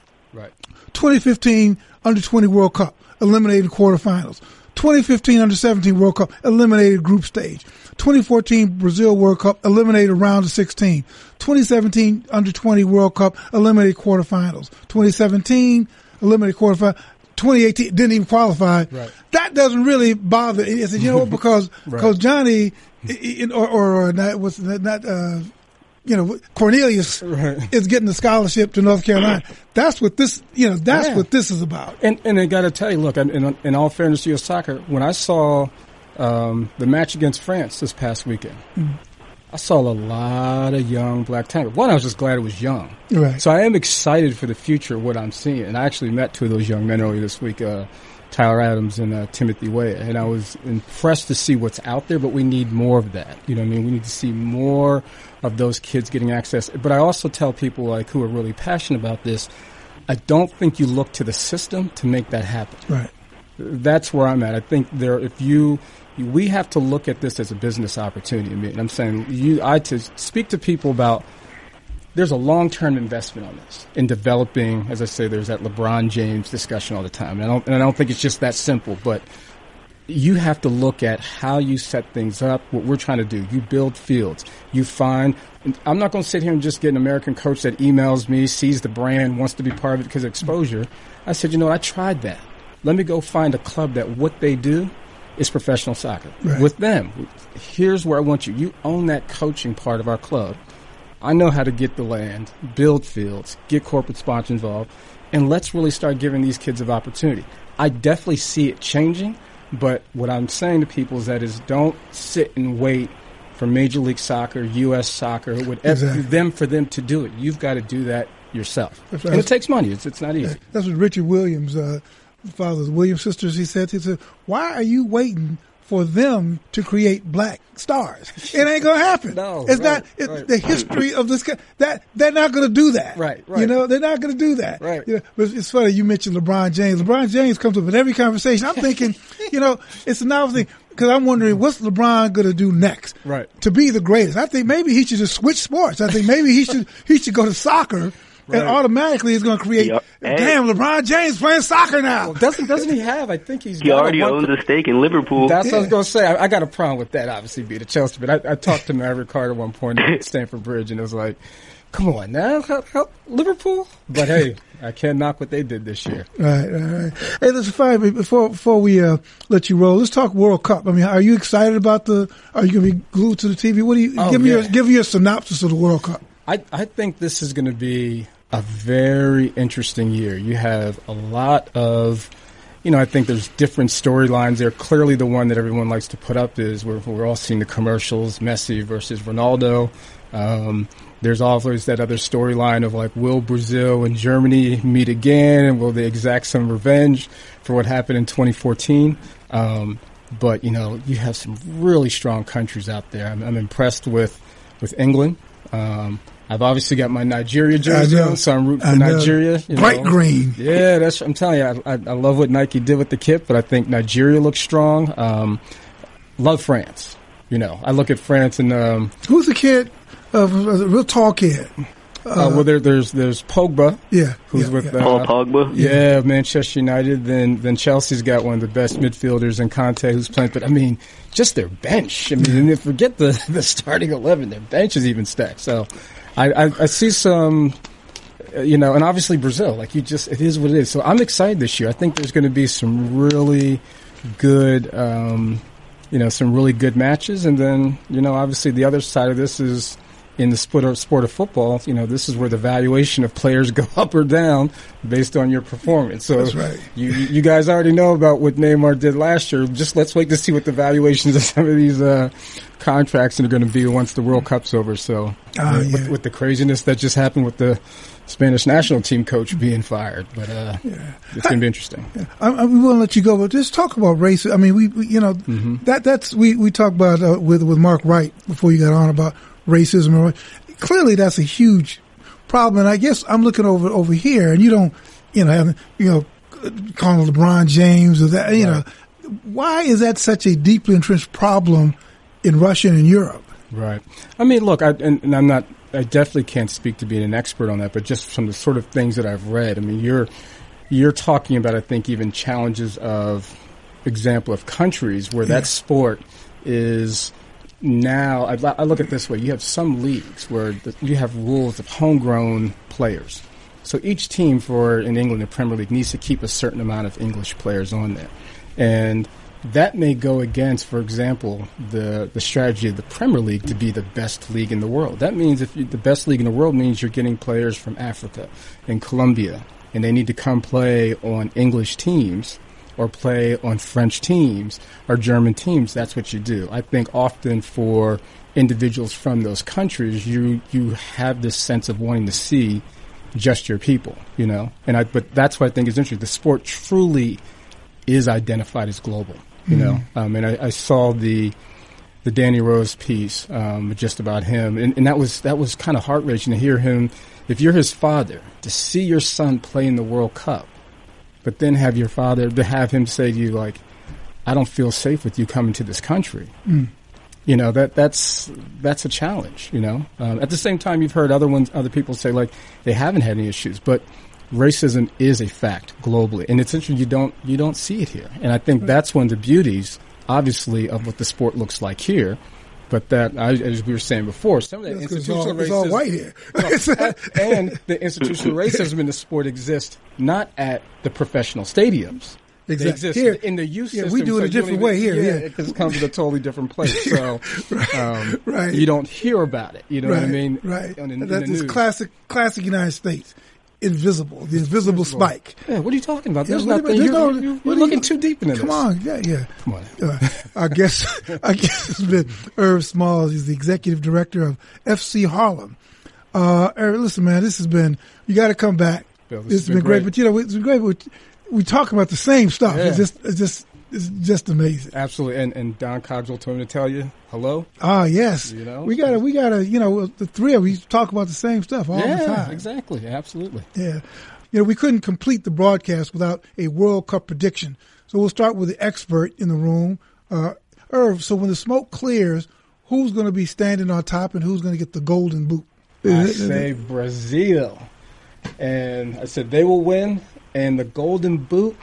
Right. 2015 Under 20 World Cup, eliminated quarterfinals. 2015 Under 17 World Cup, eliminated group stage. 2014 Brazil World Cup, eliminated round of 16. 2017 Under 20 World Cup, eliminated quarterfinals. 2017 eliminated quarterfinals. 2018 didn't even qualify. Right. That doesn't really bother. I said, you know? Because because Johnny, i- i- or or not was not uh, you know Cornelius Right. is getting the scholarship to North Carolina. That's what this you know. That's Yeah. what this is about. And and I got to tell you, look, in, in, in all fairness to your soccer, when I saw um, the match against France this past weekend, I saw a lot of young black talent. One, I was just glad it was young. Right. So I am excited for the future of what I'm seeing. And I actually met two of those young men earlier this week, uh, Tyler Adams and uh, Timothy Weah, and I was impressed to see what's out there. But we need more of that. You know, what I mean, we need to see more of those kids getting access. But I also tell people like who are really passionate about this. I don't think you look to the system to make that happen Right. that's where I'm at. I think there, if you, we have to look at this as a business opportunity. I mean, I'm saying you, I to speak to people about. There's a long-term investment on this in developing. As I say, there's that LeBron James discussion all the time, and I don't, and I don't think it's just that simple. But you have to look at how you set things up. What we're trying to do, you build fields. You find. I'm not going to sit here and just get an American coach that emails me, sees the brand, wants to be part of it because of exposure. I said, you know, I tried that. Let me go find a club that what they do is professional soccer. Right. With them, here's where I want you. You own that coaching part of our club. I know how to get the land, build fields, get corporate sponsors involved, and let's really start giving these kids an opportunity. I definitely see it changing, but what I'm saying to people is that is don't sit and wait for Major League Soccer, U.S. Soccer, whatever Exactly. them for them to do it. You've got to do that yourself, That's and right. it takes money. It's it's not easy. That's what Richard Williams, uh, father of the Williams sisters, he said. He said, "Why are you waiting for them to create black stars? It ain't gonna happen. No, it's right, not. It's right. the history of this. That they're not gonna do that. Right, Right. You know, they're not gonna do that. Right. You know, but it's funny you mentioned LeBron James. LeBron James comes up in every conversation. I'm thinking, you know, it's an novel thing because I'm wondering what's LeBron gonna do next. Right. To be the greatest, I think maybe he should just switch sports. I think maybe he should he should go to soccer and automatically it's going to create. Yeah. Damn, LeBron James playing soccer now. Well, doesn't doesn't he have? I think he's He got a already one- owns a stake in Liverpool. That's what I was going to say. I, I got a problem with that, obviously, being a Chelsea. But I, I talked to Maverick Carter at one point at Stamford Bridge, and it was like, come on now, help, help Liverpool. But hey, I can't knock what they did this year. Right, right, right. Hey, listen, Fine. Before before we uh, let you roll, let's talk World Cup. I mean, are you excited about the? Are you going to be glued to the TV? What do you Oh, give me? Your, give me your synopsis of the World Cup. I, I think this is going to be a very interesting year. You have a lot of, you know, I think there's different storylines there. Clearly, the one that everyone likes to put up is we're, we're all seeing the commercials Messi versus Ronaldo. Um, there's always that other storyline of like, will Brazil and Germany meet again? And will they exact some revenge for what happened in 2014? Um, but, you know, you have some really strong countries out there. I'm, I'm impressed with, with England. Um, I've obviously got my Nigeria jersey on, so I'm rooting for. Nigeria. you Bright know. green. Yeah, that's. I'm telling you, I, I, I love what Nike did with the kit, but I think Nigeria looks strong. Um, love France. You know, I look at France and um, Who's the kid? Uh, a real tall kid. uh, well, there, there's there's Pogba, Yeah, who's yeah, with yeah. uh, Paul Pogba. Yeah, Manchester United. Then then Chelsea's got one of the best midfielders in Kanté, who's playing. But I mean, just their bench. I mean, and forget the the starting eleven, their bench is even stacked. So, I I, I see some. You know, and obviously Brazil, like you just, it is what it is. So I'm excited this year. I think there's going to be some really good, um, you know, some really good matches. And then, you know, obviously the other side of this is in the sport of, sport of football, you know, this is where the valuation of players go up or down based on your performance. So That's right. you, you guys already know about what Neymar did last year. Just let's wait to see what the valuations of some of these, uh, contracts that are going to be once the World Cup's over. So Ah, with, yeah. with the craziness that just happened with the Spanish national team coach being fired, but, uh, it's going to be interesting. I, I, we won't let you go, but just talk about race. I mean, we, we you know, Mm-hmm. that that's we we talked about uh, with with Mark Wright before you got on about racism. Clearly, that's a huge problem, and I guess I'm looking over over here, and you don't, you know, have, you know, calling LeBron James or that, you know, why is that such a deeply entrenched problem in Russia and in Europe? Right. I mean, look, I, and, and I'm not. I definitely can't speak to being an expert on that, but just from the sort of things that I've read, I mean, you're you're talking about, I think, even challenges of example of countries where that sport is now. I, I look at it this way: you have some leagues where the, you have rules of homegrown players. So each team for in England, the Premier League, needs to keep a certain amount of English players on there, and that may go against, for example, the the strategy of the Premier League to be the best league in the world. That means if you, the best league in the world means you're getting players from Africa and Colombia, and they need to come play on English teams or play on French teams or German teams. That's what you do. I think often for individuals from those countries, you you have this sense of wanting to see just your people, you know. And I, but that's what I think is interesting. The sport truly is identified as global, you know. Um, and I, I saw the the Danny Rose piece um, just about him, and, and that was that was kind of heart wrenching to hear him. If you're his father, to see your son play in the World Cup, but then have your father to have him say to you like, "I don't feel safe with you coming to this country." You know that that's that's a challenge. You know, um, at the same time, you've heard other ones, other people say like they haven't had any issues, but racism is a fact globally, and it's interesting you don't you don't see it here, and I think that's one of the beauties, obviously, of what the sport looks like here. But that, I, as we were saying before, some of that It's, it's, institutional all, it's racism, all white here. no, and, and the institutional racism in the sport exists not at the professional stadiums. They Exactly. Here- in the youth yeah, system. we do it so a you don't different way here, yeah. because it comes from a totally different place. So um, Right. you don't hear about it. You know right, what I mean? Right. On the- in That's the this classic, classic United States. Invisible, the invisible spike. Yeah, what are you talking about? Yeah, There's what nothing. you- You're, no- you're, you're do you- looking too deep into Come this. on, yeah, yeah. Come on. Uh, I guess I guess it's been Irv Smalls. He's the executive director of FC Harlem. Uh, Irv, listen, man, this has been. You got to come back. Bill, this this has has been been great. great. but you know it's been great. We, we talk about the same stuff. Yeah. It's just, it's just, it's just amazing. Absolutely. And, and Don Cogswell told me to tell you hello. Ah, yes. You know? we gotta, we gotta, you know, the three of us talk about the same stuff all the time. exactly. Absolutely. Yeah. You know, we couldn't complete the broadcast without a World Cup prediction. So we'll start with the expert in the room. Uh, Irv, so when the smoke clears, who's going to be standing on top and who's going to get the golden boot? I say Brazil. and I said they will win. And the Golden Boot,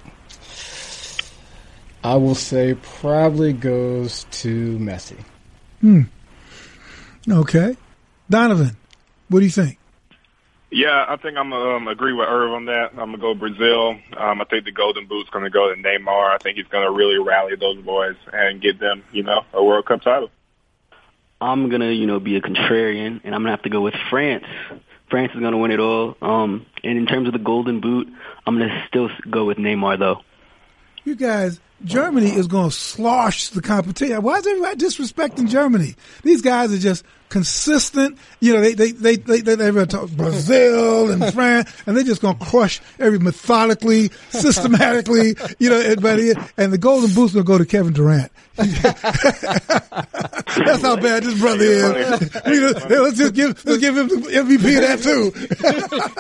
I will say, probably goes to Messi. Okay. Donovan, what do you think? Yeah, I think I'm um, agree with Irv on that. I'm gonna go Brazil. Um, I think the Golden Boot's gonna go to Neymar. I think he's gonna really rally those boys and get them, you know, a World Cup title. I'm gonna, you know, be a contrarian, and I'm gonna have to go with France. France is gonna win it all. Um, and in terms of the Golden Boot, I'm gonna still go with Neymar though. You guys, Germany is going to slosh the competition. Why is everybody disrespecting Germany? These guys are just consistent. You know, they they they they they, they talk Brazil and France, and they're just going to crush every methodically, systematically. You know, everybody. And the golden boot's going to go to Kevin Durant. That's how bad this brother is. You know, let's just give let's give him the MVP of that too.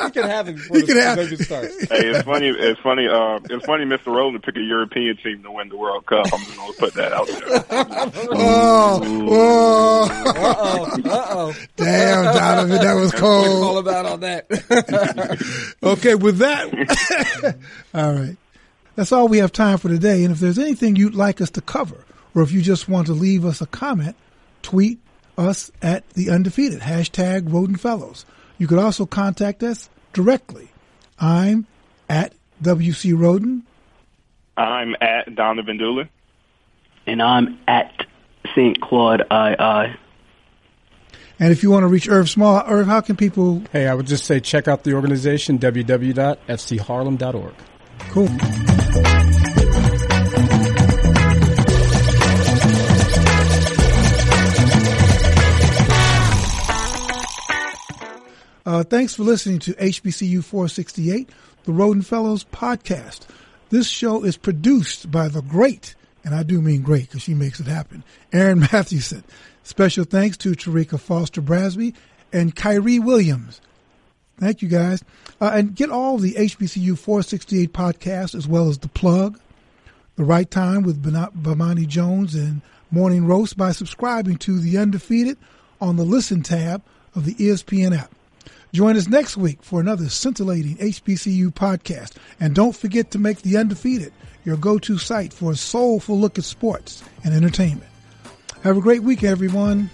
He can have him. before He the can have- game starts. hey, it's funny. It's funny. Uh, it's funny, Mr. Rowland to pick a European team to win the World Cup. I'm just gonna put that out there. Oh, whoa. Uh oh. Damn, Donovan, that was cold. All about on that. Okay, with that, all right. That's all we have time for today. And if there's anything you'd like us to cover, or if you just want to leave us a comment, tweet us at the undefeated hashtag Rhoden Fellows. You could also contact us directly. I'm at WC Rhoden. I'm at Donovan Doolin. And I'm at St. Claude II. And if you want to reach Irv Small, Irv, how can people? hey, I would just say check out the organization www.fcharlem.org. Cool. Uh, thanks for listening to HBCU 468, the Rhoden Fellows podcast. This show is produced by the great, and I do mean great because she makes it happen, Aaron Mathewson. Special thanks to Tarika Foster Brasby and Kyrie Williams. Thank you guys. Uh, and get all the HBCU 468 podcasts as well as The Plug, The Right Time with Bomani Jones and Morning Roast by subscribing to The Undefeated on the Listen tab of the ESPN app. Join us next week for another scintillating HBCU podcast. And don't forget to make The Undefeated your go-to site for a soulful look at sports and entertainment. Have a great week, everyone.